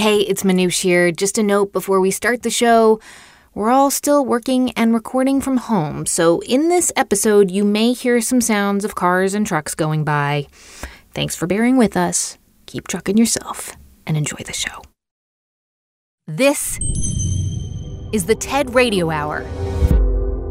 Hey, it's Manoush here. Just a note before we start the show. We're all still working and recording from home, so in this episode, you may hear some sounds of cars and trucks going by. Thanks for bearing with us. Keep trucking yourself and enjoy the show. This is the TED Radio Hour.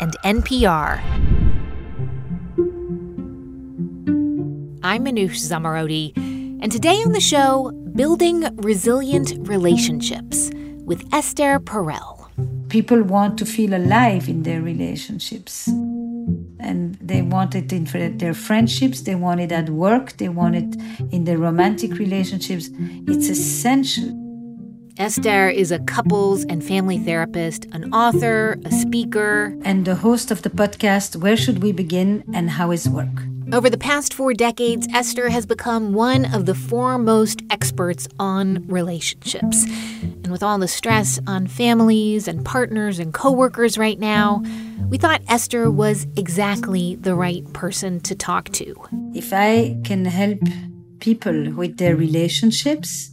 and NPR. I'm Manoush Zomorodi, and today on the show, Building Resilient Relationships with Esther Perel. People want to feel alive in their relationships. And they want it in their friendships, they want it at work, they want it in their romantic relationships. It's essential Esther is a couples and family therapist, an author, a speaker, and the host of the podcast Where Should We Begin and How Is Work? Over the past four decades, Esther has become one of the foremost experts on relationships. And with all the stress on families and partners and coworkers right now, we thought Esther was exactly the right person to talk to. If I can help people with their relationships,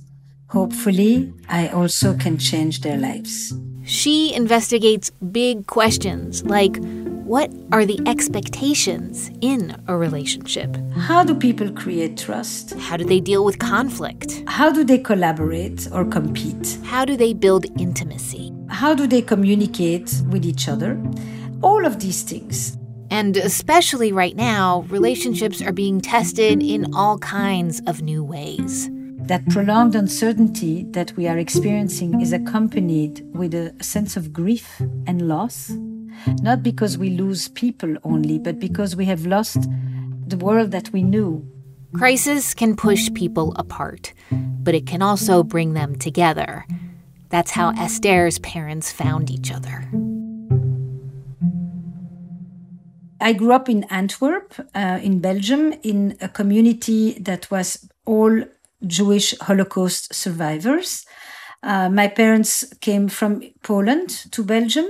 Hopefully, I also can change their lives. She investigates big questions like what are the expectations in a relationship? How do people create trust? How do they deal with conflict? How do they collaborate or compete? How do they build intimacy? How do they communicate with each other? All of these things. And especially right now, relationships are being tested in all kinds of new ways. That prolonged uncertainty that we are experiencing is accompanied with a sense of grief and loss, not because we lose people only, but because we have lost the world that we knew. Crisis can push people apart, but it can also bring them together. That's how Esther's parents found each other. I grew up in Antwerp, uh, in Belgium, in a community that was all Jewish Holocaust survivors. Uh, my parents came from Poland to Belgium.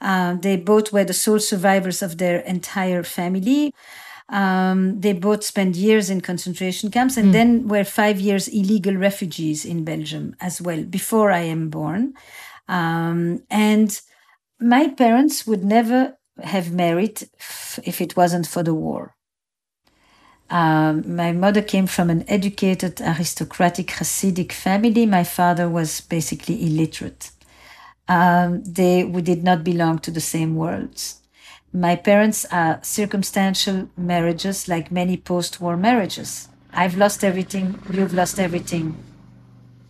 Uh, they both were the sole survivors of their entire family. Um, they both spent years in concentration camps and mm. then were five years illegal refugees in Belgium as well before I am born. Um, and my parents would never have married if it wasn't for the war. Um, my mother came from an educated, aristocratic Hasidic family. My father was basically illiterate. Um, they we did not belong to the same worlds. My parents are circumstantial marriages, like many post-war marriages. I've lost everything. You've lost everything.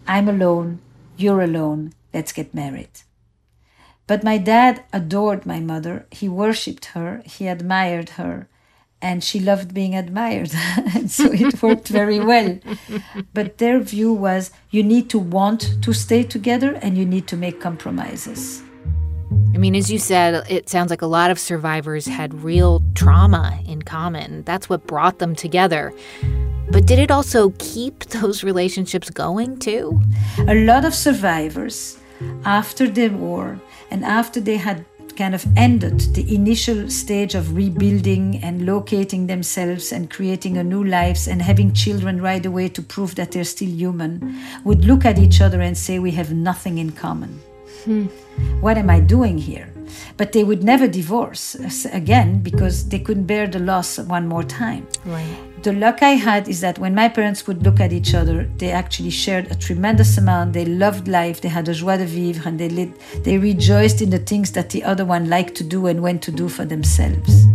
I'm alone. You're alone. Let's get married. But my dad adored my mother. He worshipped her. He admired her and she loved being admired. and so it worked very well. But their view was you need to want to stay together and you need to make compromises. I mean, as you said, it sounds like a lot of survivors had real trauma in common. That's what brought them together. But did it also keep those relationships going too? A lot of survivors, after the war and after they had kind of ended the initial stage of rebuilding and locating themselves and creating a new lives and having children right away to prove that they're still human would look at each other and say we have nothing in common. Hmm. what am i doing here? But they would never divorce again because they couldn't bear the loss one more time. Right the luck I had is that when my parents would look at each other, they actually shared a tremendous amount. They loved life, they had a joie de vivre, and they, lit, they rejoiced in the things that the other one liked to do and went to do for themselves.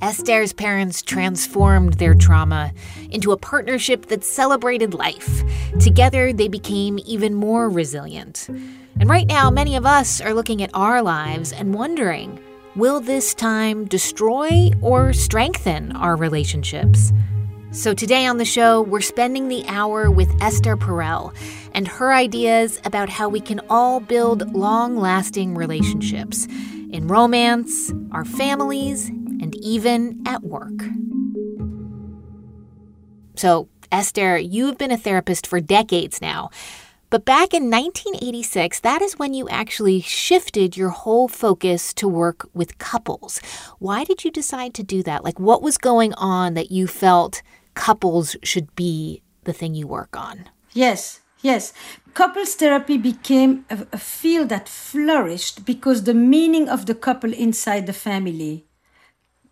Esther's parents transformed their trauma into a partnership that celebrated life. Together, they became even more resilient. And right now, many of us are looking at our lives and wondering Will this time destroy or strengthen our relationships? So, today on the show, we're spending the hour with Esther Perel and her ideas about how we can all build long lasting relationships in romance, our families, and even at work. So, Esther, you've been a therapist for decades now. But back in 1986, that is when you actually shifted your whole focus to work with couples. Why did you decide to do that? Like, what was going on that you felt couples should be the thing you work on. Yes, yes. Couples therapy became a, a, field that flourished because the meaning of the couple inside the family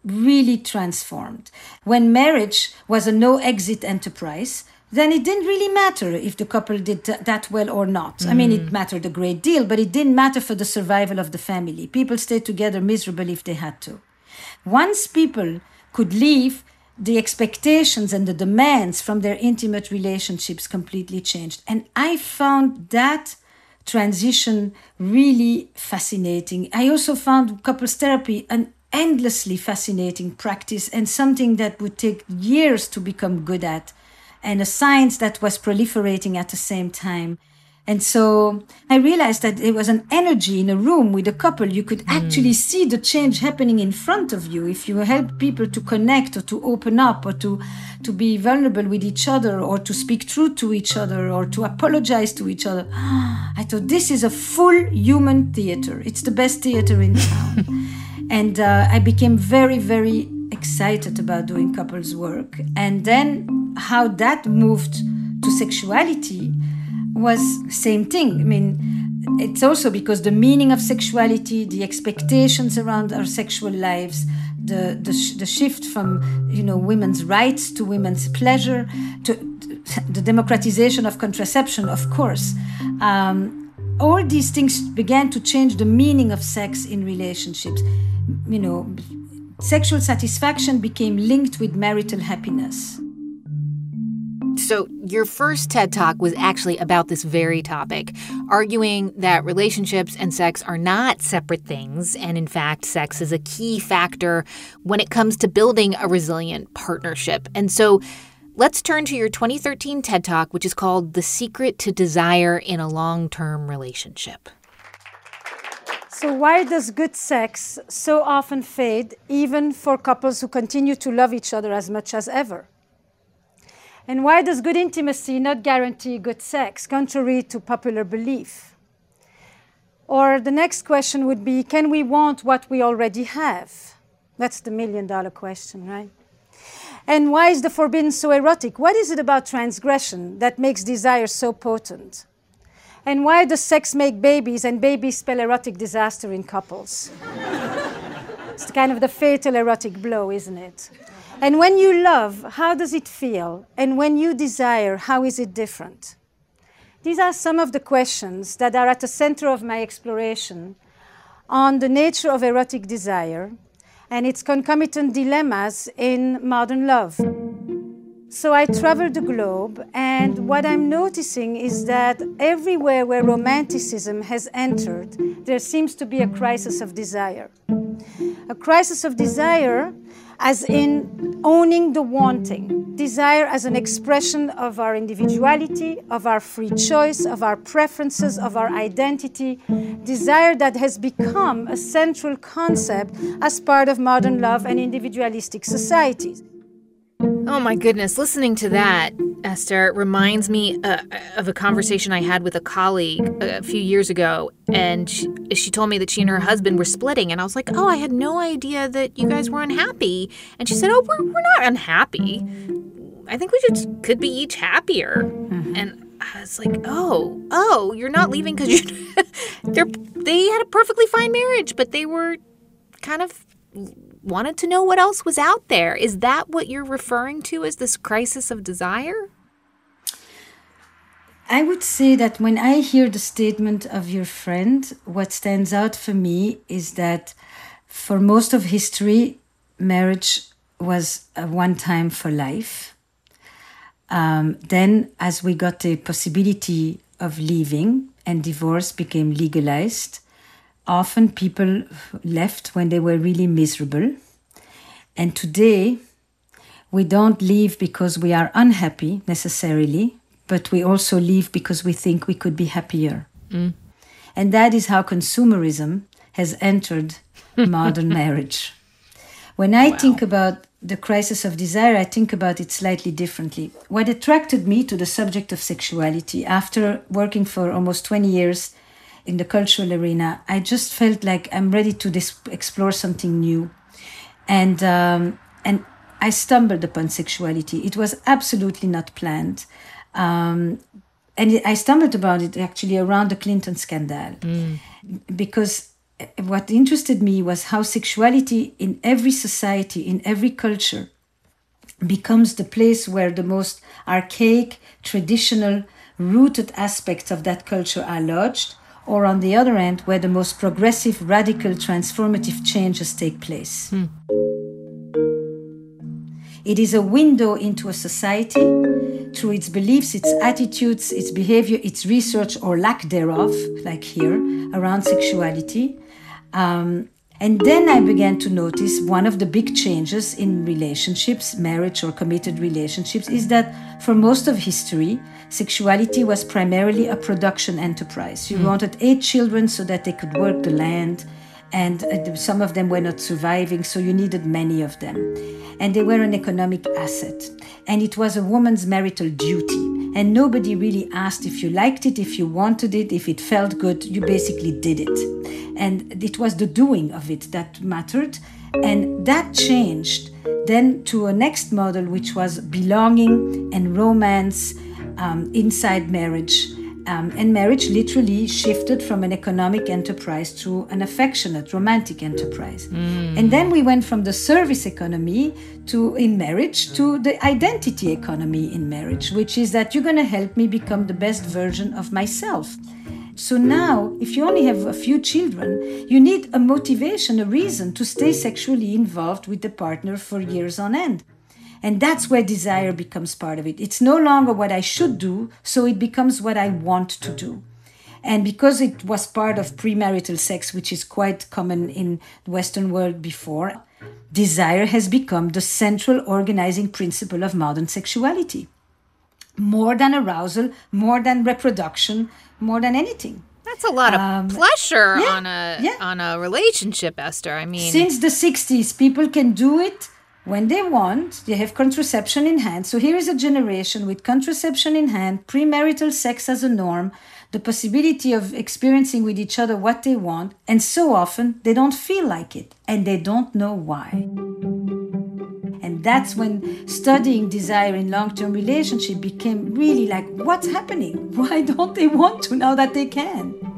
really transformed. When marriage was a no exit enterprise, then it didn't really matter if the couple did that well or not. Mm. I mean, it mm. mattered a great deal, but it didn't matter for the survival of the family. People stayed together miserably if they had to. Once people could leave, the expectations and the demands from their intimate relationships completely changed. And I found that transition really fascinating. I also found couples therapy an endlessly fascinating practice and something that would take years to become good at, and a science that was proliferating at the same time. And so I realized that there was an energy in a room with a couple. You could actually mm. see the change happening in front of you if you help people to connect or to open up or to, to be vulnerable with each other or to speak truth to each other or to apologize to each other. I thought this is a full human theater. It's the best theater in town. and uh, I became very, very excited about doing couples work. And then how that moved to sexuality was same thing. I mean, it's also because the meaning of sexuality, the expectations around our sexual lives, the the, sh- the shift from you know women's rights to women's pleasure, to the democratization of contraception, of course. Um, all these things began to change the meaning of sex in relationships. You know, sexual satisfaction became linked with marital happiness. So, your first TED Talk was actually about this very topic, arguing that relationships and sex are not separate things. And in fact, sex is a key factor when it comes to building a resilient partnership. And so, let's turn to your 2013 TED Talk, which is called The Secret to Desire in a Long Term Relationship. So, why does good sex so often fade, even for couples who continue to love each other as much as ever? And why does good intimacy not guarantee good sex, contrary to popular belief? Or the next question would be can we want what we already have? That's the million dollar question, right? And why is the forbidden so erotic? What is it about transgression that makes desire so potent? And why does sex make babies and babies spell erotic disaster in couples? it's kind of the fatal erotic blow, isn't it? And when you love, how does it feel? And when you desire, how is it different? These are some of the questions that are at the center of my exploration on the nature of erotic desire and its concomitant dilemmas in modern love. So I traveled the globe, and what I'm noticing is that everywhere where romanticism has entered, there seems to be a crisis of desire. A crisis of desire as in owning the wanting, desire as an expression of our individuality, of our free choice, of our preferences, of our identity, desire that has become a central concept as part of modern love and individualistic societies. Oh my goodness, listening to that, Esther, reminds me uh, of a conversation I had with a colleague a few years ago. And she, she, told me that she and her husband were splitting. And I was like, oh, I had no idea that you guys were unhappy. And she said, oh, we're, we're not unhappy. I think we just could be each happier. Mm-hmm. And I was like, oh, oh, you're not leaving because they're they had a perfectly fine marriage, but they were kind of wanted to know what else was out there. Is that what you're referring to as this crisis of desire? I would say that when I hear the statement of your friend, what stands out for me is that for most of history, marriage was a one time for life. Um, then, as we got the possibility of leaving and divorce became legalized, often people left when they were really miserable. And today, we don't leave because we are unhappy necessarily, but we also leave because we think we could be happier. Mm. And that is how consumerism has entered modern marriage. When I wow. think about the crisis of desire, I think about it slightly differently. What attracted me to the subject of sexuality after working for almost 20 years in the cultural arena, I just felt like I'm ready to dis- explore something new. And, um, and I stumbled upon sexuality. It was absolutely not planned. Um, and I stumbled about it actually around the Clinton scandal mm. because what interested me was how sexuality in every society, in every culture, becomes the place where the most archaic, traditional, rooted aspects of that culture are lodged, or on the other end, where the most progressive, radical, transformative changes take place. Mm. It is a window into a society through its beliefs, its attitudes, its behavior, its research or lack thereof, like here, around sexuality. Um, and then I began to notice one of the big changes in relationships, marriage or committed relationships, is that for most of history, sexuality was primarily a production enterprise. You mm. wanted eight children so that they could work the land, and uh, some of them were not surviving, so you needed many of them and they were an economic asset. And it was a woman's marital duty. And nobody really asked if you liked it, if you wanted it, if it felt good. You basically did it. And it was the doing of it that mattered. And that changed then to a next model, which was belonging and romance um, inside marriage um, and marriage literally shifted from an economic enterprise to an affectionate, romantic enterprise. Mm. And then we went from the service economy to in marriage to the identity economy in marriage, which is that you're going to help me become the best version of myself. So now, if you only have a few children, you need a motivation, a reason to stay sexually involved with the partner for years on end. And that's where desire becomes part of it. It's no longer what I should do, so it becomes what I want to do. And because it was part of premarital sex, which is quite common in the Western world before, desire has become the central organizing principle of modern sexuality. More than arousal, more than reproduction, more than anything. That's a lot of um, pleasure yeah, on a yeah. on a relationship, Esther. I mean, since the '60s, people can do it when they want, they have contraception in hand. So here is a generation with contraception in hand, premarital sex as a norm, the possibility of experiencing with each other what they want, and so often they don't feel like it and they don't know why. And that's when studying desire in long term relationship became really like, what's happening? Why don't they want to now that they can?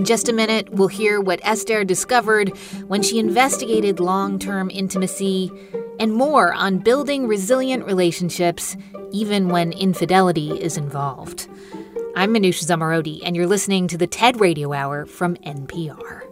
In just a minute, we'll hear what Esther discovered when she investigated long term intimacy and more on building resilient relationships, even when infidelity is involved. I'm Manoush Zomorodi, and you're listening to the TED Radio Hour from NPR.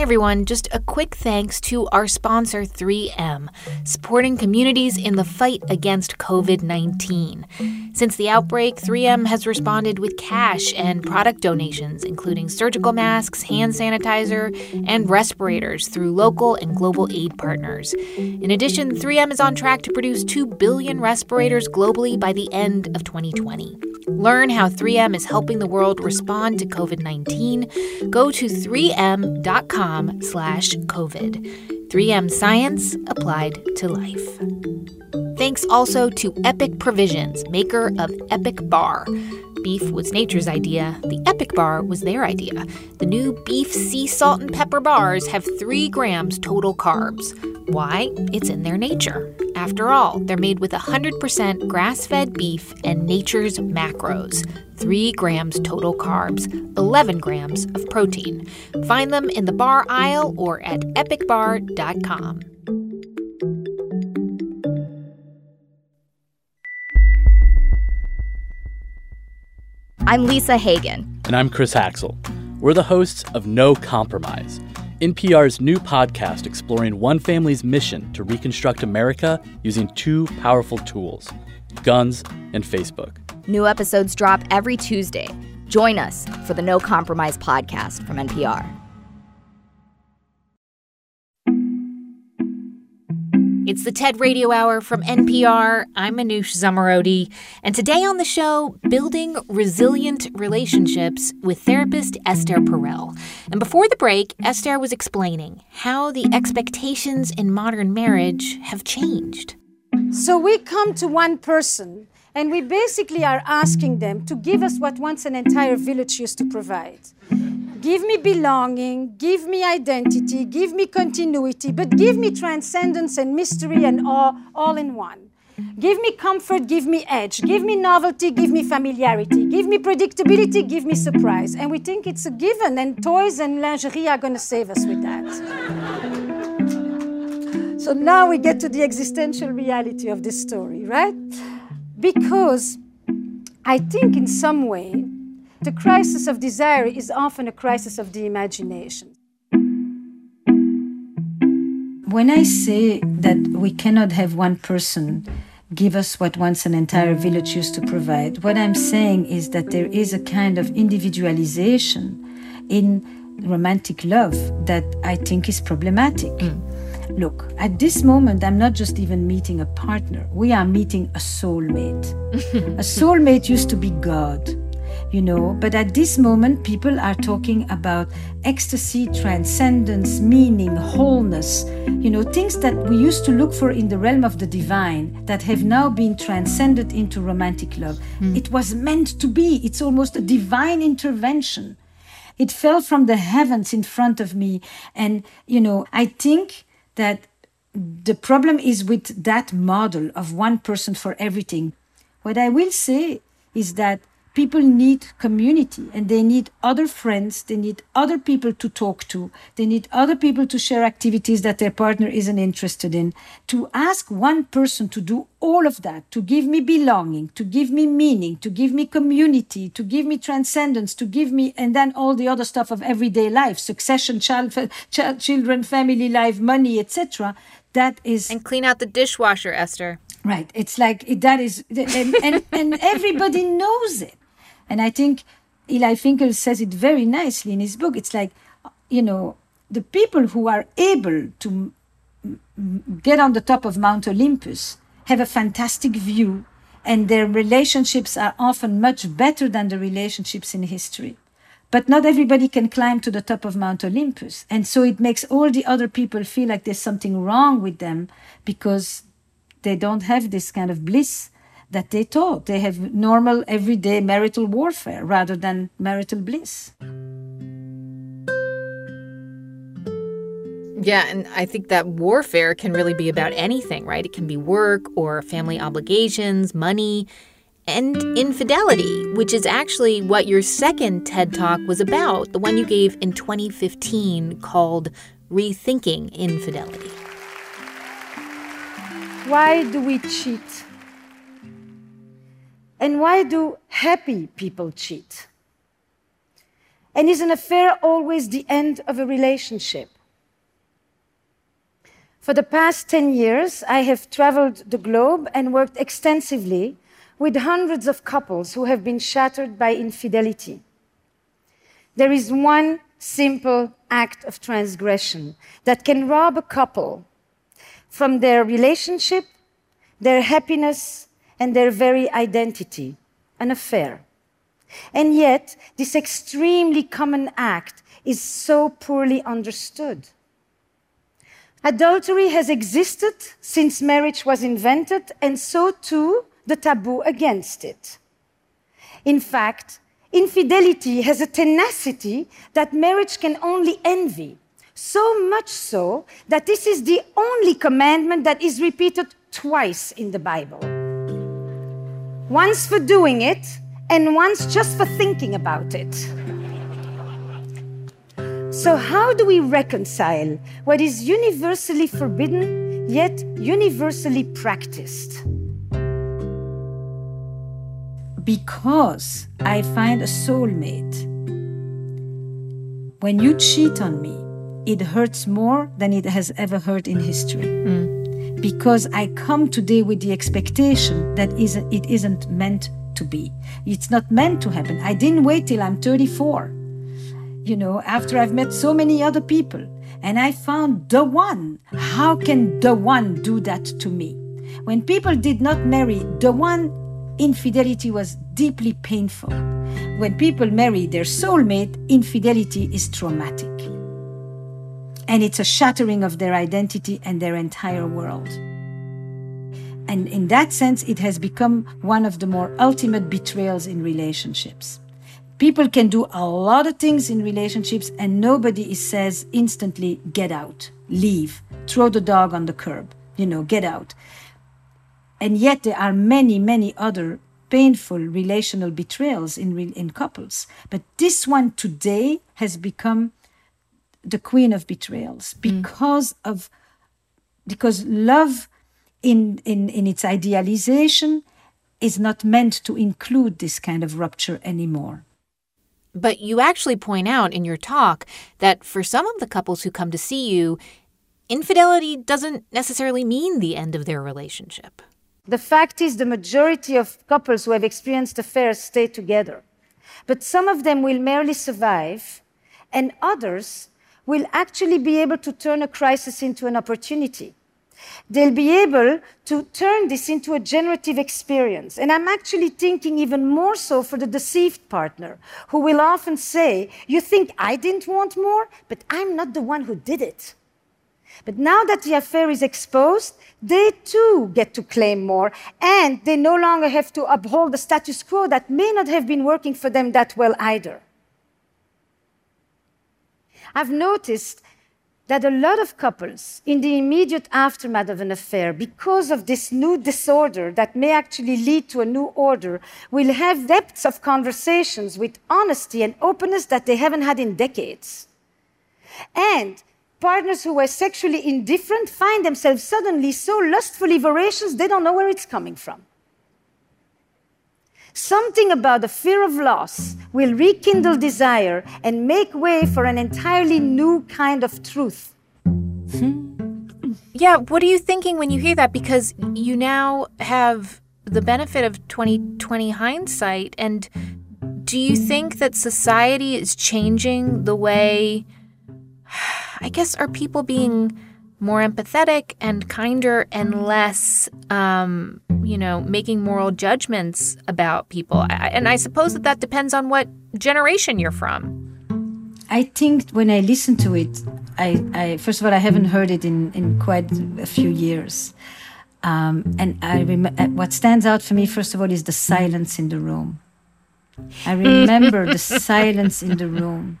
Hey everyone, just a quick thanks to our sponsor 3M, supporting communities in the fight against COVID 19. Since the outbreak, 3M has responded with cash and product donations, including surgical masks, hand sanitizer, and respirators through local and global aid partners. In addition, 3M is on track to produce 2 billion respirators globally by the end of 2020. Learn how 3M is helping the world respond to COVID-19. Go to 3m.com slash COVID. 3M Science applied to life. Thanks also to Epic Provisions, maker of Epic Bar. Beef was nature's idea, the Epic Bar was their idea. The new beef sea salt and pepper bars have 3 grams total carbs. Why? It's in their nature. After all, they're made with 100% grass fed beef and nature's macros 3 grams total carbs, 11 grams of protein. Find them in the bar aisle or at epicbar.com. I'm Lisa Hagen. And I'm Chris Haxel. We're the hosts of No Compromise NPR's new podcast exploring one family's mission to reconstruct America using two powerful tools guns and Facebook. New episodes drop every Tuesday. Join us for the No Compromise podcast from NPR. It's the TED Radio Hour from NPR. I'm Manoush Zomorodi. And today on the show, building resilient relationships with therapist Esther Perel. And before the break, Esther was explaining how the expectations in modern marriage have changed. So we come to one person and we basically are asking them to give us what once an entire village used to provide. Give me belonging, give me identity, give me continuity, but give me transcendence and mystery and awe all in one. Give me comfort, give me edge, give me novelty, give me familiarity, give me predictability, give me surprise. And we think it's a given, and toys and lingerie are going to save us with that. so now we get to the existential reality of this story, right? Because I think in some way, the crisis of desire is often a crisis of the imagination. When I say that we cannot have one person give us what once an entire village used to provide, what I'm saying is that there is a kind of individualization in romantic love that I think is problematic. Mm. Look, at this moment, I'm not just even meeting a partner, we are meeting a soulmate. a soulmate used to be God you know. But at this moment, people are talking about ecstasy, transcendence, meaning, wholeness, you know, things that we used to look for in the realm of the divine that have now been transcended into romantic love. Mm. It was meant to be, it's almost a divine intervention. It fell from the heavens in front of me. And, you know, I think that the problem is with that model of one person for everything. What I will say is that people need community and they need other friends they need other people to talk to they need other people to share activities that their partner isn't interested in to ask one person to do all of that to give me belonging to give me meaning to give me community to give me transcendence to give me and then all the other stuff of everyday life succession child, child children family life money etc that is and clean out the dishwasher esther Right. It's like that is, and, and, and everybody knows it. And I think Eli Finkel says it very nicely in his book. It's like, you know, the people who are able to get on the top of Mount Olympus have a fantastic view, and their relationships are often much better than the relationships in history. But not everybody can climb to the top of Mount Olympus. And so it makes all the other people feel like there's something wrong with them because they don't have this kind of bliss that they taught. They have normal, everyday marital warfare rather than marital bliss. Yeah, and I think that warfare can really be about anything, right? It can be work or family obligations, money, and infidelity, which is actually what your second TED Talk was about, the one you gave in 2015 called Rethinking Infidelity. Why do we cheat? And why do happy people cheat? And is an affair always the end of a relationship? For the past 10 years, I have traveled the globe and worked extensively with hundreds of couples who have been shattered by infidelity. There is one simple act of transgression that can rob a couple from their relationship, their happiness, and their very identity, an affair. And yet, this extremely common act is so poorly understood. Adultery has existed since marriage was invented, and so too the taboo against it. In fact, infidelity has a tenacity that marriage can only envy, so much so that this is the only commandment that is repeated twice in the Bible once for doing it, and once just for thinking about it. So, how do we reconcile what is universally forbidden yet universally practiced? Because I find a soulmate. When you cheat on me, it hurts more than it has ever hurt in history. Mm because I come today with the expectation that it isn't meant to be. It's not meant to happen. I didn't wait till I'm 34, you know, after I've met so many other people. And I found the one. How can the one do that to me? When people did not marry the one, infidelity was deeply painful. When people marry their soulmate, infidelity is traumatic. And it's a shattering of their identity and their entire world. And in that sense, it has become one of the more ultimate betrayals in relationships. People can do a lot of things in relationships, and nobody says instantly, get out, leave, throw the dog on the curb, you know, get out. And yet, there are many, many other painful relational betrayals in, in couples. But this one today has become the queen of betrayals because mm. of because love in, in, in its idealization is not meant to include this kind of rupture anymore. But you actually point out in your talk that for some of the couples who come to see you, infidelity doesn't necessarily mean the end of their relationship. The fact is, the majority of couples who have experienced affairs stay together. But some of them will merely survive, and others will actually be able to turn a crisis into an opportunity. They'll be able to turn this into a generative experience. And I'm actually thinking even more so for the deceived partner, who will often say, You think I didn't want more, but I'm not the one who did it. But now that the affair is exposed, they too get to claim more, and they no longer have to uphold the status quo that may not have been working for them that well either. I've noticed that a lot of couples, in the immediate aftermath of an affair, because of this new disorder that may actually lead to a new order, will have depths of conversations with honesty and openness that they haven't had in decades. And partners who were sexually indifferent find themselves suddenly so lustfully voracious they don't know where it's coming from. Something about the fear of loss will rekindle desire and make way for an entirely new kind of truth. Hmm. yeah, what are you thinking when you hear that? Because you now have the benefit of 2020 hindsight. And do you think that society is changing the way? I guess, are people being more empathetic and kinder and less, um, you know, making moral judgments about people? I, and I suppose that that depends on what generation you're from. I think when I listen to it, I, I first of all I haven't heard it in, in quite a few years, um, and I rem- uh, what stands out for me first of all is the silence in the room. I remember the silence in the room.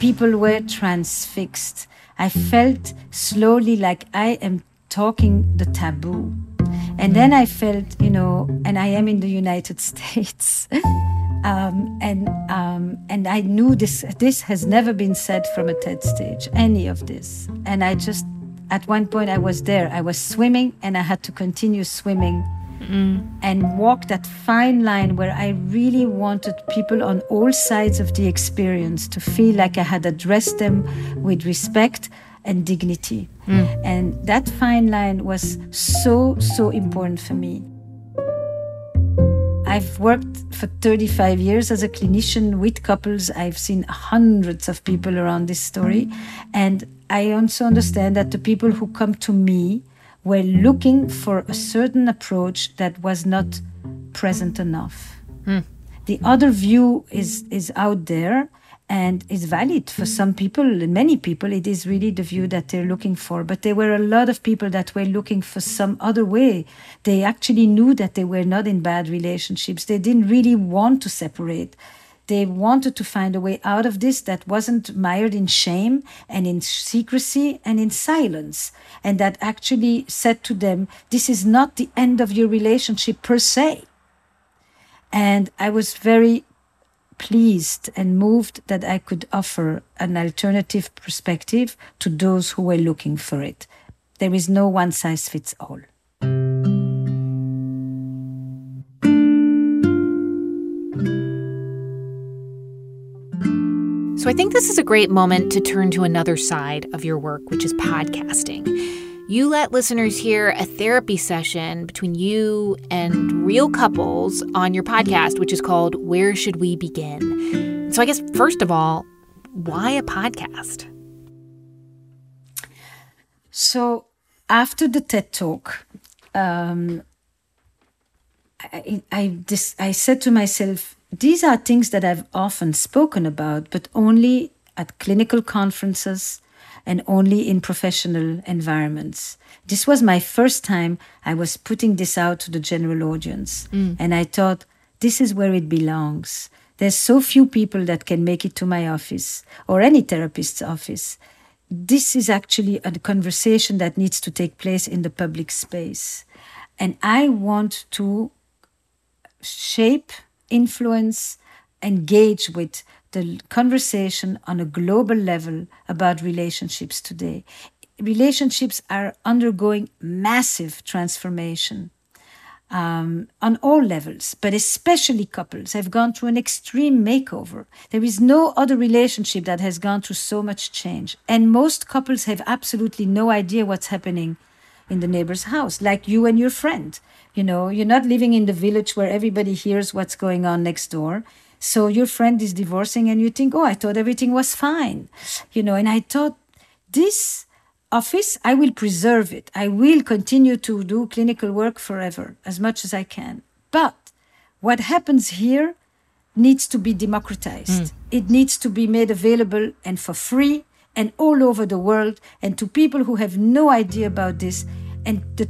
People were transfixed. I felt slowly like I am talking the taboo. And then I felt, you know, and I am in the United States. um, and um, and I knew this this has never been said from a TED stage, any of this. And I just at one point I was there. I was swimming and I had to continue swimming mm. and walk that fine line where I really wanted people on all sides of the experience to feel like I had addressed them with respect and dignity. Mm. And that fine line was so, so important for me. I've worked for 35 years as a clinician with couples. I've seen hundreds of people around this story. And I also understand that the people who come to me were looking for a certain approach that was not present enough. Mm. The other view is, is out there and is valid for some people and many people. It is really the view that they're looking for. But there were a lot of people that were looking for some other way. They actually knew that they were not in bad relationships. They didn't really want to separate they wanted to find a way out of this that wasn't mired in shame and in secrecy and in silence, and that actually said to them, This is not the end of your relationship per se. And I was very pleased and moved that I could offer an alternative perspective to those who were looking for it. There is no one size fits all. So I think this is a great moment to turn to another side of your work, which is podcasting. You let listeners hear a therapy session between you and real couples on your podcast, which is called Where Should We Begin? So, I guess, first of all, why a podcast? So, after the TED Talk, um, I, I, this, I said to myself, these are things that I've often spoken about, but only at clinical conferences and only in professional environments. This was my first time I was putting this out to the general audience. Mm. And I thought, this is where it belongs. There's so few people that can make it to my office or any therapist's office. This is actually a conversation that needs to take place in the public space. And I want to shape, influence, engage with the conversation on a global level about relationships today. Relationships are undergoing massive transformation um, on all levels, but especially couples have gone through an extreme makeover. There is no other relationship that has gone through so much change. And most couples have absolutely no idea what's happening in the neighbor's house, like you and your friend. You know, you're not living in the village where everybody hears what's going on next door. So your friend is divorcing and you think, oh, I thought everything was fine. You know, and I thought this office, I will preserve it. I will continue to do clinical work forever, as much as I can. But what happens here needs to be democratized. Mm. It needs to be made available and for free and all over the world and to people who have no idea about this. And the,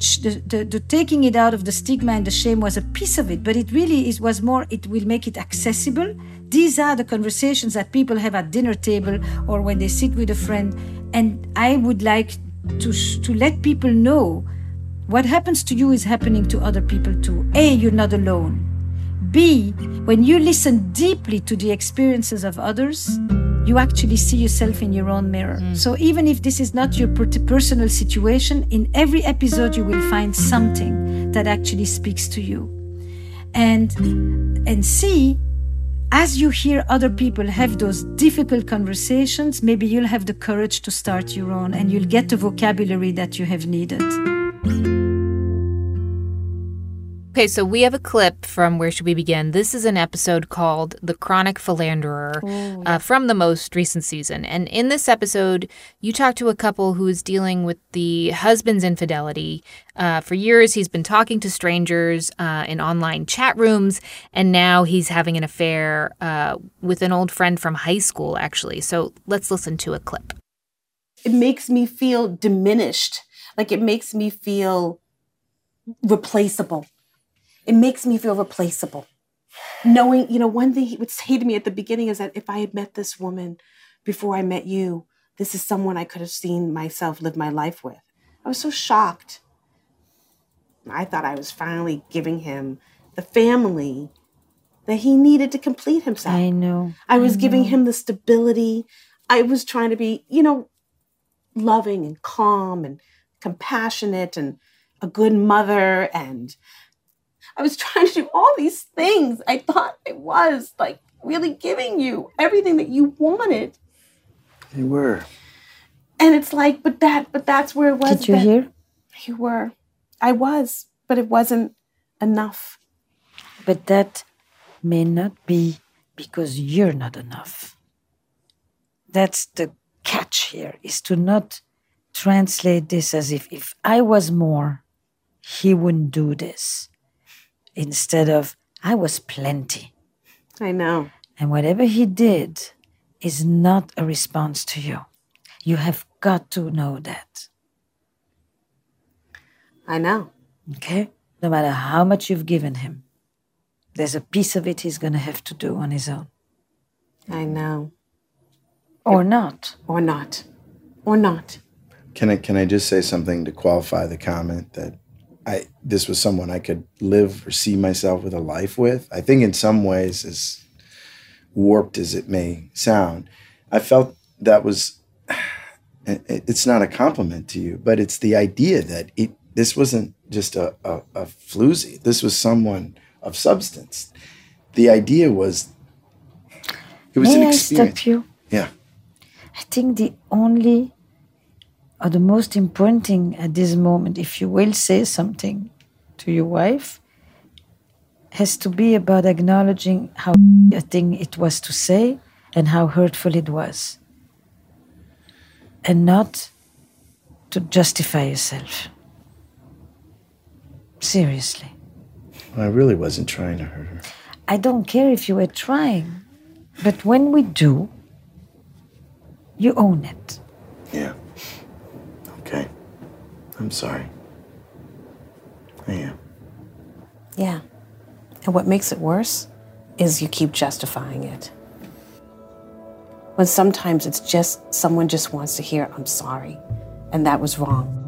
the, the, taking it out of the stigma and the shame was a piece of it, but it really is, was more, it will make it accessible. These are the conversations that people have at dinner table or when they sit with a friend and I would like to, to let people know what happens to you is happening to other people too. A, you're not alone. B, when you listen deeply to the experiences of others, you actually see yourself in your own mirror. Mm. So even if this is not your personal situation, in every episode you will find something that actually speaks to you. And and C, as you hear other people have those difficult conversations, maybe you'll have the courage to start your own and you'll get the vocabulary that you have needed. Okay, so we have a clip from Where Should We Begin? This is an episode called The Chronic Philanderer oh, uh, from the most recent season. And in this episode, you talk to a couple who is dealing with the husband's infidelity. Uh, for years, he's been talking to strangers uh, in online chat rooms, and now he's having an affair uh, with an old friend from high school, actually. So let's listen to a clip. It makes me feel diminished. Like it makes me feel replaceable it makes me feel replaceable. Knowing, you know, one thing he would say to me at the beginning is that if I had met this woman before I met you, this is someone I could have seen myself live my life with. I was so shocked. I thought I was finally giving him the family that he needed to complete himself. I know. I was I know. giving him the stability. I was trying to be, you know, loving and calm and compassionate and a good mother and I was trying to do all these things. I thought I was like really giving you everything that you wanted. You were. And it's like, but that, but that's where it was. Did you hear? You were. I was, but it wasn't enough. But that may not be because you're not enough. That's the catch here, is to not translate this as if if I was more, he wouldn't do this instead of, I was plenty. I know. And whatever he did is not a response to you. You have got to know that. I know. Okay? No matter how much you've given him, there's a piece of it he's going to have to do on his own. I know. Or not. Or not. Or not. Can I can I just say something to qualify the comment that I this was someone I could live or see myself with a life with. I think in some ways, as warped as it may sound, I felt that was. It's not a compliment to you, but it's the idea that it this wasn't just a, a, a floozy. This was someone of substance. The idea was it was May an experience. I stop you? Yeah. I think the only or the most important thing at this moment, if you will say something to your wife, has to be about acknowledging how a thing it was to say and how hurtful it was. And not to justify yourself. Seriously. I really wasn't trying to hurt her. I don't care if you were trying, but when we do, you own it. Yeah. Okay. I'm sorry. I am. Yeah. And what makes it worse is you keep justifying it. When sometimes it's just someone just wants to hear, I'm sorry, and that was wrong.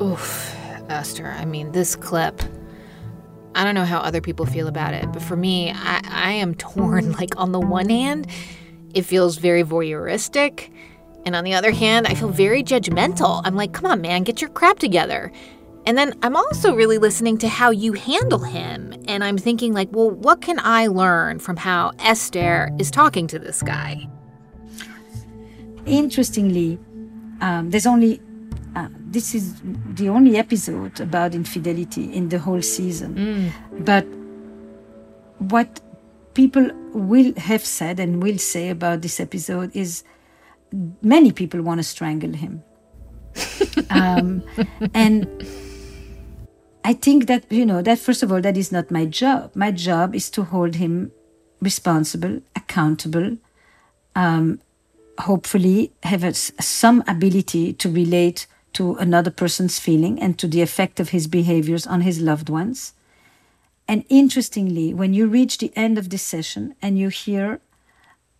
Oof, Esther. I mean, this clip. I don't know how other people feel about it, but for me, I, I am torn. Like, on the one hand, it feels very voyeuristic. And on the other hand, I feel very judgmental. I'm like, come on, man, get your crap together. And then I'm also really listening to how you handle him. And I'm thinking, like, well, what can I learn from how Esther is talking to this guy? Interestingly, um, there's only uh, this is the only episode about infidelity in the whole season. Mm. But what people will have said and will say about this episode is many people want to strangle him. um, and I think that, you know, that first of all, that is not my job. My job is to hold him responsible, accountable, um, hopefully have a, some ability to relate to another person's feeling and to the effect of his behaviors on his loved ones. And interestingly, when you reach the end of this session and you hear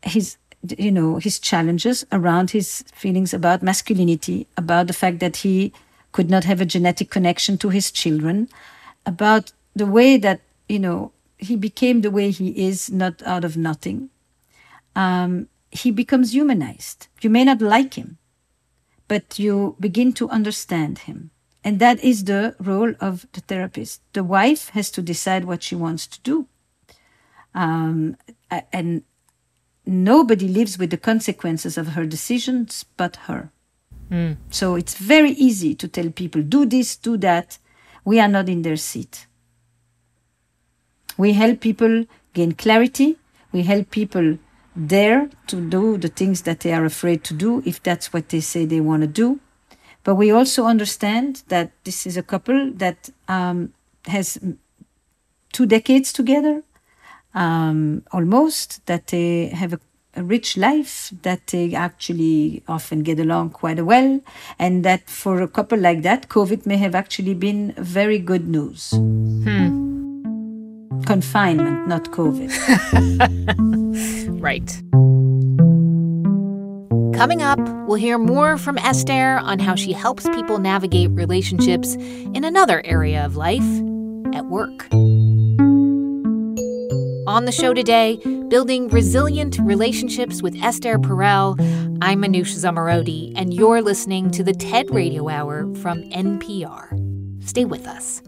his you know his challenges around his feelings about masculinity about the fact that he could not have a genetic connection to his children about the way that you know he became the way he is not out of nothing. Um, he becomes humanized. You may not like him but you begin to understand him. And that is the role of the therapist. The wife has to decide what she wants to do. Um, and nobody lives with the consequences of her decisions but her. Mm. So it's very easy to tell people, do this, do that. We are not in their seat. We help people gain clarity. We help people dare to do the things that they are afraid to do if that's what they say they want to do. But we also understand that this is a couple that um, has two decades together um, almost, that they have a, a, rich life, that they actually often get along quite well, and that for a couple like that, COVID may have actually been very good news. Hmm. Confinement, not COVID. right. Coming up, we'll hear more from Esther on how she helps people navigate relationships in another area of life at work. On the show today, building resilient relationships with Esther Perel. I'm Manoush Zomorodi, and you're listening to the TED Radio Hour from NPR. Stay with us.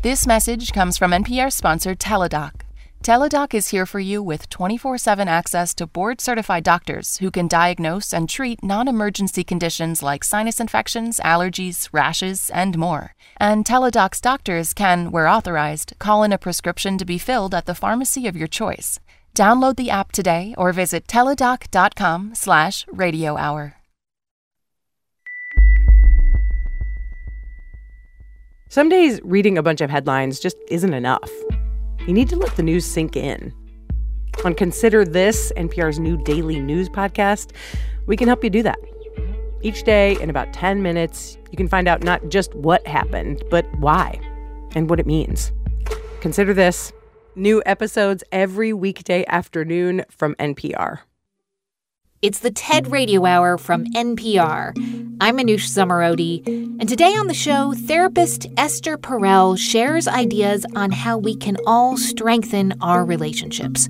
This message comes from NPR sponsor Teladoc. Teladoc is here for you with 24 7 access to board certified doctors who can diagnose and treat non emergency conditions like sinus infections, allergies, rashes, and more. And Teladoc's doctors can, where authorized, call in a prescription to be filled at the pharmacy of your choice. Download the app today or visit teladoc.com slash radio hour. Some days reading a bunch of headlines just isn't enough. You need to let the news sink in. On Consider This, NPR's new daily news podcast, we can help you do that. Each day, in about 10 minutes, you can find out not just what happened, but why and what it means. Consider This new episodes every weekday afternoon from NPR. It's the TED Radio Hour from NPR. I'm Manoush Zomorodi, and today on the show, therapist Esther Perel shares ideas on how we can all strengthen our relationships,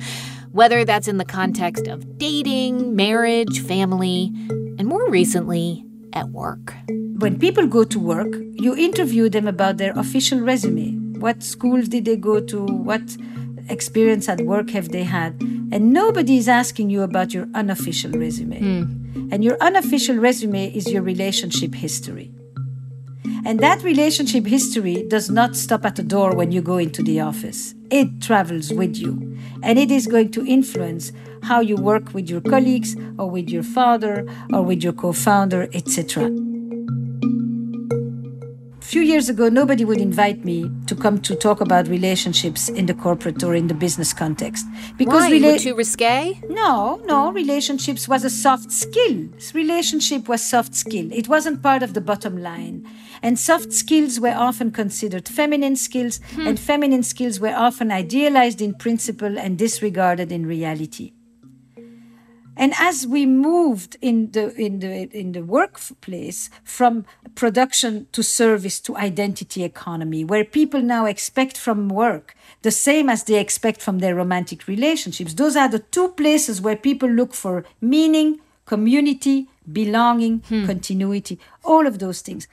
whether that's in the context of dating, marriage, family, and more recently, at work. When people go to work, you interview them about their official resume. What schools did they go to? What experience at work have they had? And nobody is asking you about your unofficial resume. Mm. And your unofficial resume is your relationship history. And that relationship history does not stop at the door when you go into the office. It travels with you. And it is going to influence how you work with your colleagues or with your father or with your co founder, etc few years ago, nobody would invite me to come to talk about relationships in the corporate or in the business context. Because Why? Rela- too risque? No, no. Relationships was a soft skill. Relationship was soft skill. It wasn't part of the bottom line. And soft skills were often considered feminine skills, hmm. and feminine skills were often idealized in principle and disregarded in reality. And as we moved in the in the in the workplace from production to service to identity economy, where people now expect from work the same as they expect from their romantic relationships, those are the two places where people look for meaning, community, belonging, hmm. continuity, all of those things.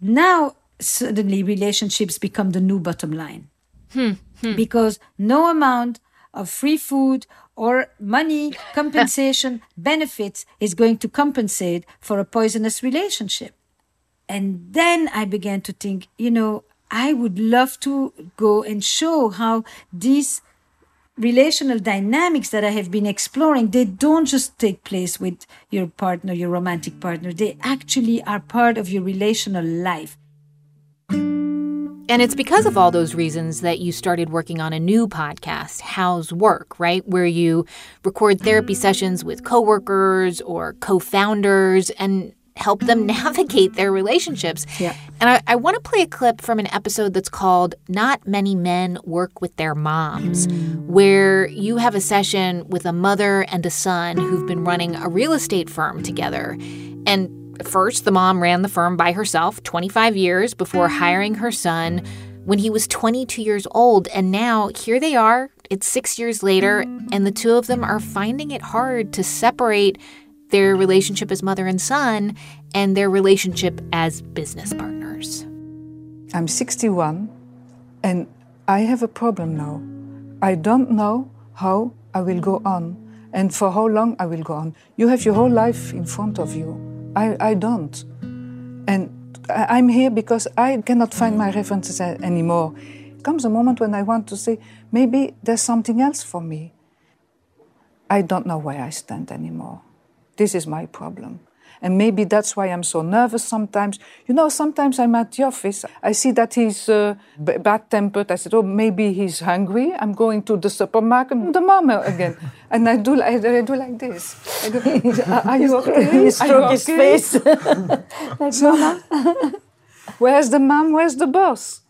Now suddenly relationships become the new bottom line. Hmm. Hmm. Because no amount of free food or money, compensation, benefits is going to compensate for a poisonous relationship. And then I began to think, you know, I would love to go and show how these relational dynamics that I have been exploring, they don't just take place with your partner, your romantic partner. They actually are part of your relational life. And it's because of all those reasons that you started working on a new podcast, How's Work, right? Where you record therapy sessions with coworkers or co-founders and help them navigate their relationships. Yeah. And I, I want to play a clip from an episode that's called Not Many Men Work with Their Moms, where you have a session with a mother and a son who've been running a real estate firm together. And First, the mom ran the firm by herself 25 years before mm. hiring her son when he was 22 years old. And now here they are, it's six years later, and the two of them are finding it hard to separate their relationship as mother and son and their relationship as business partners. I'm 61 and I have a problem now. I don't know how I will go on and for how long I will go on. You have your whole life in front of you. I, I don't. And I'm here because I cannot find my references anymore. Comes a moment when I want to say, maybe there's something else for me. I don't know where I stand anymore. This is my problem. And maybe that's why I'm so nervous sometimes. You know, sometimes I'm at the office. I see that he's uh, b- bad tempered. I said, oh, maybe he's hungry. I'm going to the supermarket. The mama again. and I do, I, I do like this. Do, are you okay? you stroke his okay? face. like so, Where's the mom? Where's the boss?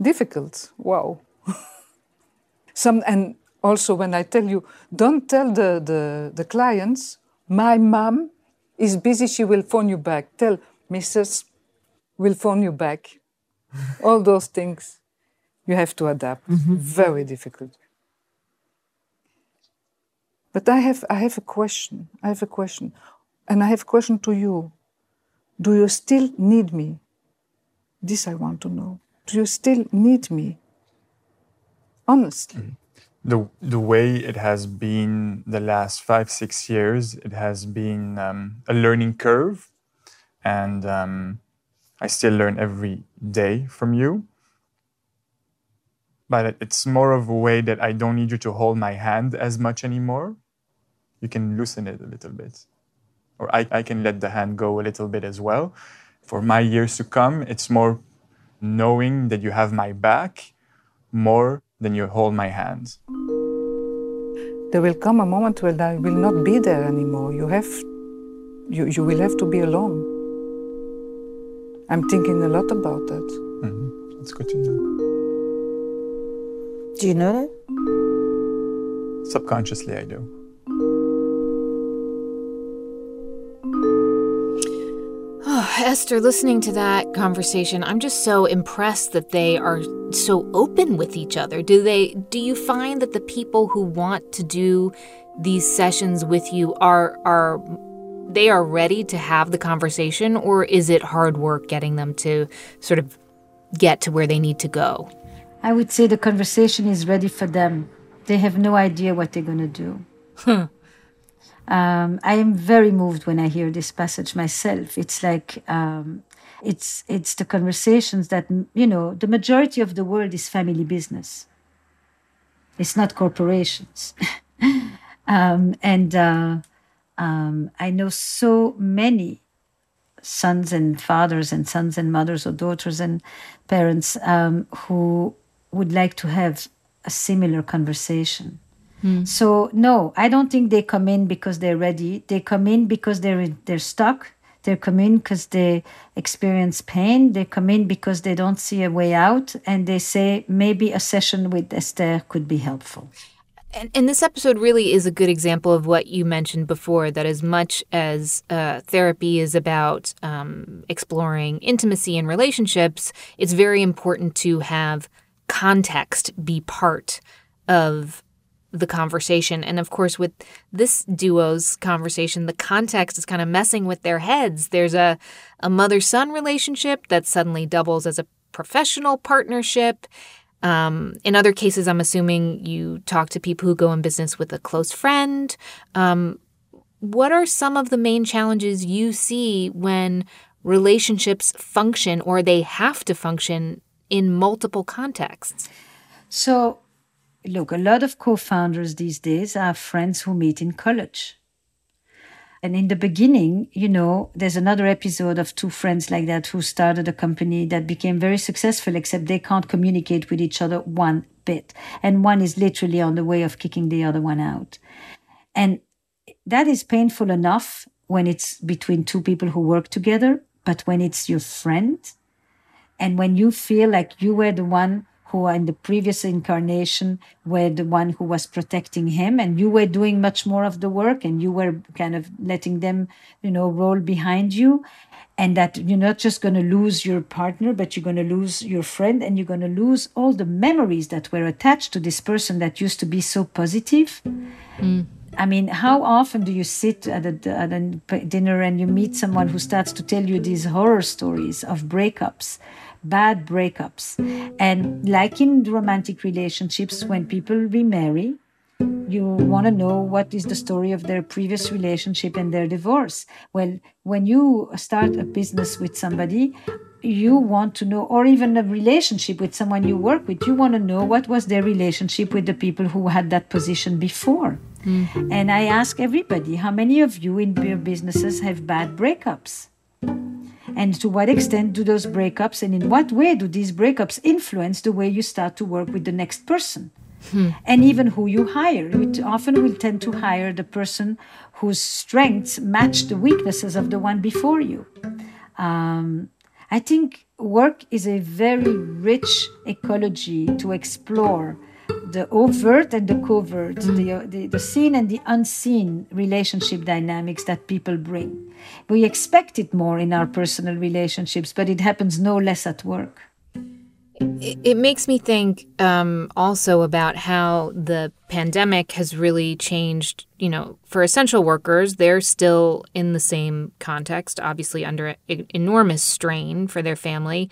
Difficult. Wow. Some, and also when I tell you, don't tell the, the, the clients, my mom is busy, she will phone you back. Tell Mrs. will phone you back. All those things you have to adapt. Mm-hmm. Very difficult. But I have, I have a question. I have a question. And I have a question to you. Do you still need me? This I want to know. Do you still need me? Honestly. Mm-hmm the the way it has been the last five six years, it has been um, a learning curve, and um, I still learn every day from you. But it's more of a way that I don't need you to hold my hand as much anymore. You can loosen it a little bit, or I, I can let the hand go a little bit as well. For my years to come, it's more knowing that you have my back more than you hold my hands. There will come a moment when I will not be there anymore. You have, you, you will have to be alone. I'm thinking a lot about that. Mm-hmm. That's good to know. Do you know that? Subconsciously, I do. Esther, listening to that conversation, I'm just so impressed that they are so open with each other. Do they do you find that the people who want to do these sessions with you are are they are ready to have the conversation, or is it hard work getting them to sort of get to where they need to go? I would say the conversation is ready for them. They have no idea what they're going to do. Hmm. Um, I am very moved when I hear this passage myself. It's like um, it's it's the conversations that you know the majority of the world is family business. It's not corporations, um, and uh, um, I know so many sons and fathers and sons and mothers or daughters and parents um, who would like to have a similar conversation. Mm. So no, I don't think they come in because they're ready. They come in because they're they're stuck. They come in because they experience pain. They come in because they don't see a way out, and they say maybe a session with Esther could be helpful. And, and, this episode really is a good example of what you mentioned before that as much as uh, therapy is about um, exploring intimacy and relationships, it's very important to have context be part of the conversation. And of course, with this duo's conversation, the context is kind of messing with their heads. There's a, a mother son relationship that suddenly doubles as a professional partnership. Um, in other cases, I'm assuming you talk to people who go in business with a close friend. Um, what are some of the main challenges you see when relationships function or they have to function in multiple contexts? So, look, a lot of co founders these days are friends who meet in college. And in the beginning, you know, there's another episode of two friends like that who started a company that became very successful, except they can't communicate with each other one bit. And one is literally on the way of kicking the other one out. And that is painful enough when it's between two people who work together. But when it's your friend, and when you feel like you were the one who in the previous incarnation were the one who was protecting him and you were doing much more of the work and you were kind of letting them you know roll behind you and that you're not just going to lose your partner but you're going to lose your friend and you're going to lose all the memories that were attached to this person that used to be so positive mm. I mean, how often do you sit at a, at a dinner and you meet someone who starts to tell you these horror stories of breakups bad breakups. And like in romantic relationships, when people remarry, you want to know what is the story of their previous relationship and their divorce. Well, when you start a business with somebody, you want to know, or even a relationship with someone you work with, you want to know what was their relationship with the people who had that position before. Mm-hmm. And I ask everybody, how many of you in your businesses have bad breakups? And to what extent do those breakups and in what way do these breakups influence the way you start to work with the next person? Hmm. And even who you hire. You often will tend to hire the person whose strengths match the weaknesses of the one before you. Um, I think work is a very rich ecology to explore the overt and the covert, the, the, the seen and the unseen relationship dynamics that people bring. We expect it more in our personal relationships, but it happens no less at work. It, it makes me think um, also about how the pandemic has really changed. You know, for essential workers, they're still in the same context, obviously under enormous strain for their family.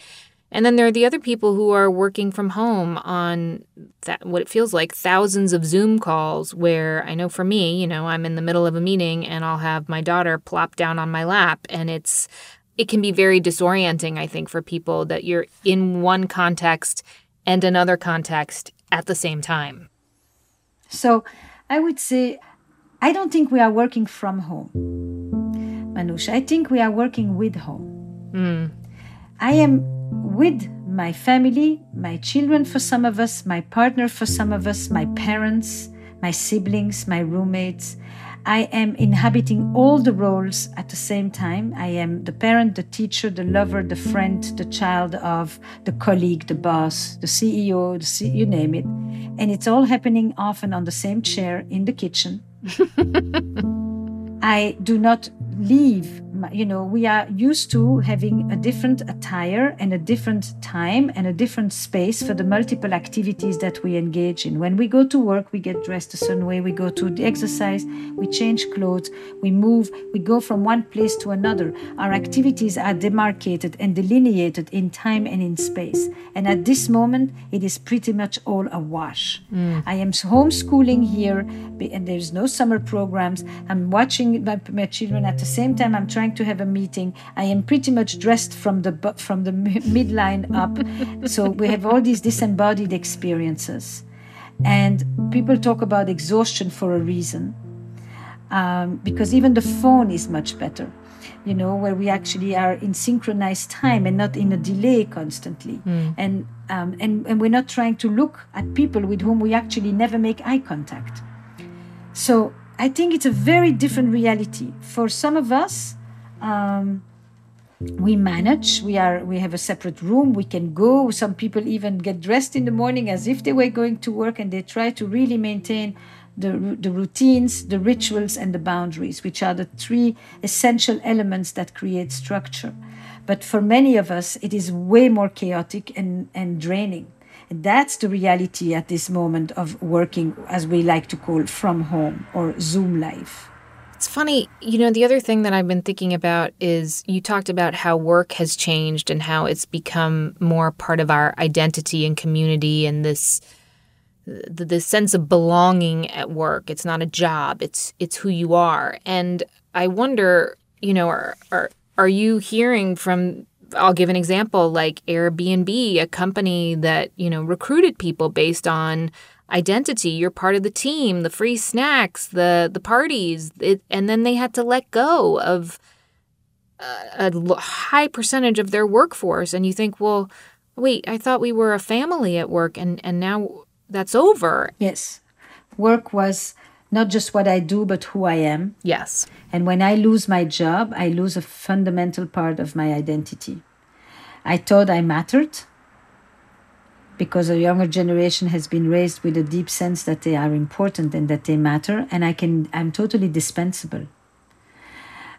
And then there are the other people who are working from home on that, what it feels like thousands of Zoom calls. Where I know for me, you know, I'm in the middle of a meeting and I'll have my daughter plop down on my lap, and it's it can be very disorienting. I think for people that you're in one context and another context at the same time. So, I would say, I don't think we are working from home, Manoush. I think we are working with home. Mm. I am with my family, my children for some of us, my partner for some of us, my parents, my siblings, my roommates. I am inhabiting all the roles at the same time. I am the parent, the teacher, the lover, the friend, the child of, the colleague, the boss, the CEO, the C- you name it. And it's all happening often on the same chair in the kitchen. I do not leave you know we are used to having a different attire and a different time and a different space for the multiple activities that we engage in. When we go to work we get dressed a certain way we go to the exercise we change clothes we move we go from one place to another. Our activities are demarcated and delineated in time and in space. And at this moment it is pretty much all a wash. Mm. i am homeschooling here and there's no summer programs. I'm watching my, my children at the same time i'm trying to have a meeting. I am pretty much dressed from the from the midline up. So we have all these disembodied experiences. And people talk about exhaustion for a reason um, because even the phone is much better you know where we actually are in synchronized time and not in a delay constantly. Mm. and um, and and we're not trying to look at people with whom we actually never make eye contact. So I think it's a very different reality. For some of us, um, we manage. We are. We have a separate room. We can go. Some people even get dressed in the morning as if they were going to work, and they try to really maintain the the routines, the rituals, and the boundaries, which are the three essential elements that create structure. But for many of us, it is way more chaotic and, and draining. That's the reality at this moment of working, as we like to call, from home or Zoom life. It's funny, you know, the other thing that I've been thinking about is you talked about how work has changed and how it's become more part of our identity and community and this the, the sense of belonging at work. It's not a job, it's it's who you are. And I wonder, you know, are are, are you hearing from I'll give an example like Airbnb, a company that, you know, recruited people based on identity. You're part of the team, the free snacks, the the parties, it, and then they had to let go of uh, a, a high percentage of their workforce and you think, "Well, wait, I thought we were a family at work and and now that's over." Yes. Work was not just what I do, but who I am. Yes. And when I lose my job, I lose a fundamental part of my identity. I thought I mattered because a younger generation has been raised with a deep sense that they are important and that they matter and I can I'm totally dispensable.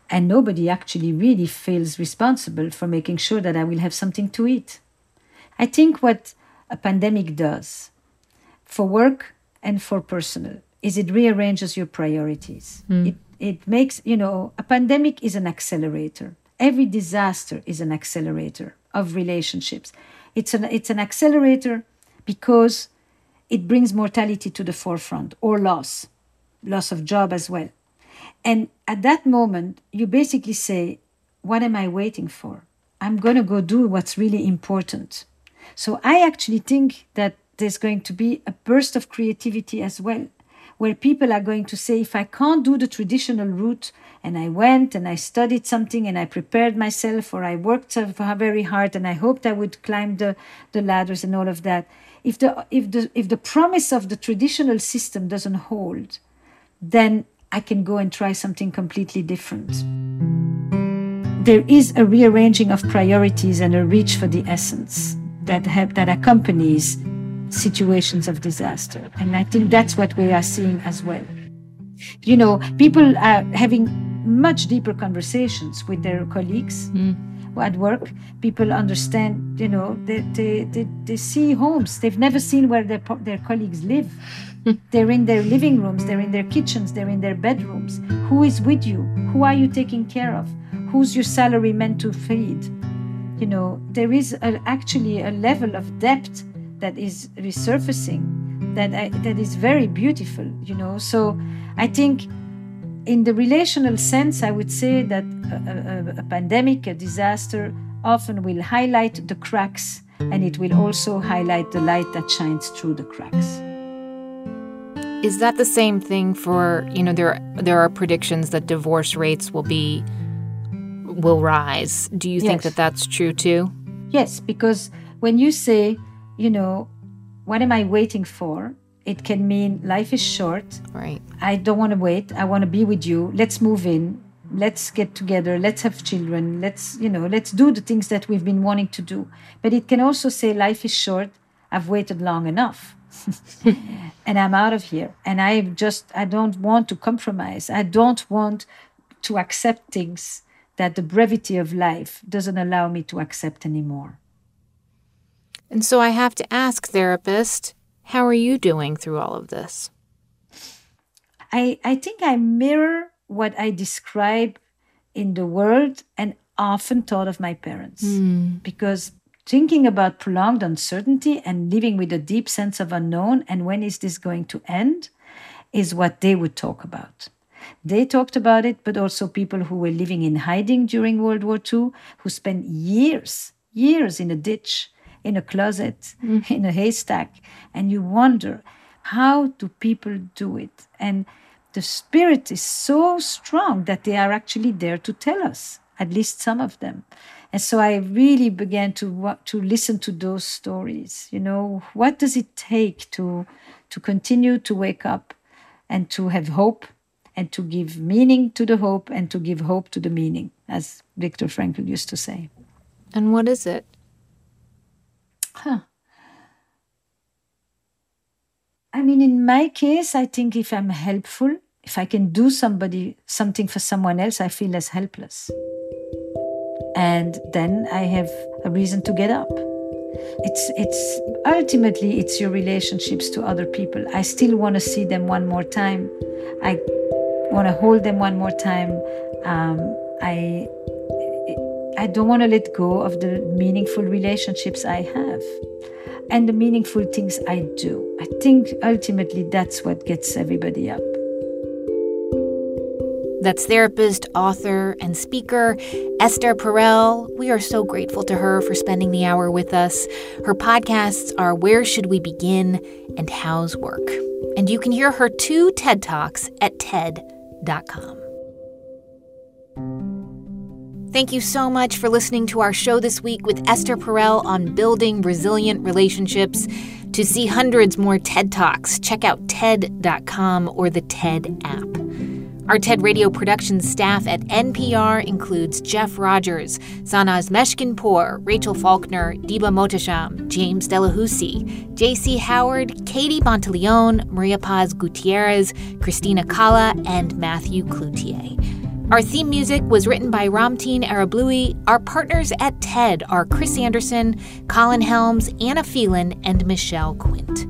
And nobody actually really feels responsible for making sure that I will have something to eat. I think what a pandemic does for work and for personal is it rearranges your priorities. Mm. It, it makes, you know, a pandemic is an accelerator. Every disaster is an accelerator of relationships. It's an, it's an accelerator because it brings mortality to the forefront or loss, loss of job as well. And at that moment, you basically say, What am I waiting for? I'm going to go do what's really important. So I actually think that there's going to be a burst of creativity as well where people are going to say, if I can't do the traditional route, and I went and I studied something and I prepared myself, or I worked very hard and I hoped I would climb the, the ladders and all of that. If the, if, the, if the promise of the traditional system doesn't hold, then I can go and try something completely different. There is a rearranging of priorities and a reach for the essence that, have, that accompanies situations of disaster. And I think that's what we are seeing as well. You know, people are having much deeper conversations with their colleagues mm. at work. People understand, you know, they, they, they, they see homes. They've never seen where their, their colleagues live. they're in their living rooms, they're in their kitchens, they're in their bedrooms. Who is with you? Who are you taking care of? Who's your salary meant to feed? You know, there is a, actually a level of depth that is resurfacing that I, that is very beautiful you know? So i think in the relational sense i would say that a, a, a pandemic a disaster often will highlight the cracks and it will also highlight the light that shines through the cracks. Is that the same thing for you know there there are predictions that divorce rates will be will rise. Do you yes. think that that's true too? Yes because when you say you know, what am I waiting for? It can mean life is short. Right. I don't want to wait. I want to be with you. Let's move in. Let's get together. Let's have children. Let's, you know, let's do the things that we've been wanting to do. But it can also say life is short. I've waited long enough. and I'm out of here. And I just, I don't want to compromise. I don't want to accept things that the brevity of life doesn't allow me to accept anymore. And so I have to ask, therapist, how are you doing through all of this? I, I think I mirror what I describe in the world and often thought of my parents mm. because thinking about prolonged uncertainty and living with a deep sense of unknown and when is this going to end is what they would talk about. They talked about it, but also people who were living in hiding during World War II, who spent years, years in a ditch, in a closet, mm. in a haystack. And you wonder, how do people do it? And the spirit is so strong that they are actually there to tell us, at least some of them. And so I really began to to listen to those stories. You know, what does it take to to continue to wake up and to have hope and to give meaning to the hope and to give hope to the meaning, as Viktor Frankl used to say. And what is it? Huh. I mean, in my case, I think if I'm helpful, if I can do somebody something for someone else, I feel less helpless. And then I have a reason to get up. It's it's ultimately it's your relationships to other people. I still want to see them one more time. I want to hold them one more time. Um, I I don't want to let go of the meaningful relationships I have and the meaningful things I do. I think ultimately that's what gets everybody up. That's therapist, author, and speaker Esther Perel. We are so grateful to her for spending the hour with us. Her podcasts are Where Should We Begin and How's Work. And you can hear her two TED Talks at TED Thank you so much for listening to our show this week with Esther Perel on building resilient relationships. To see hundreds more TED Talks, check out TED.com or the TED app. Our TED Radio production staff at NPR includes Jeff Rogers, Sanaz Meshkinpour, Rachel Faulkner, Diba Mohtasham, James Delahoussaye, J.C. Howard, Katie Monteleone, Maria Paz Gutierrez, Christina Cala, and Matthew Cloutier. Our theme music was written by Ramtin Arablouei. Our partners at TED are Chris Anderson, Colin Helms, Anna Phelan, and Michelle Quint.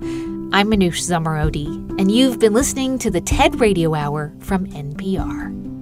I'm Manoush Zomorodi, and you've been listening to the TED Radio Hour from NPR.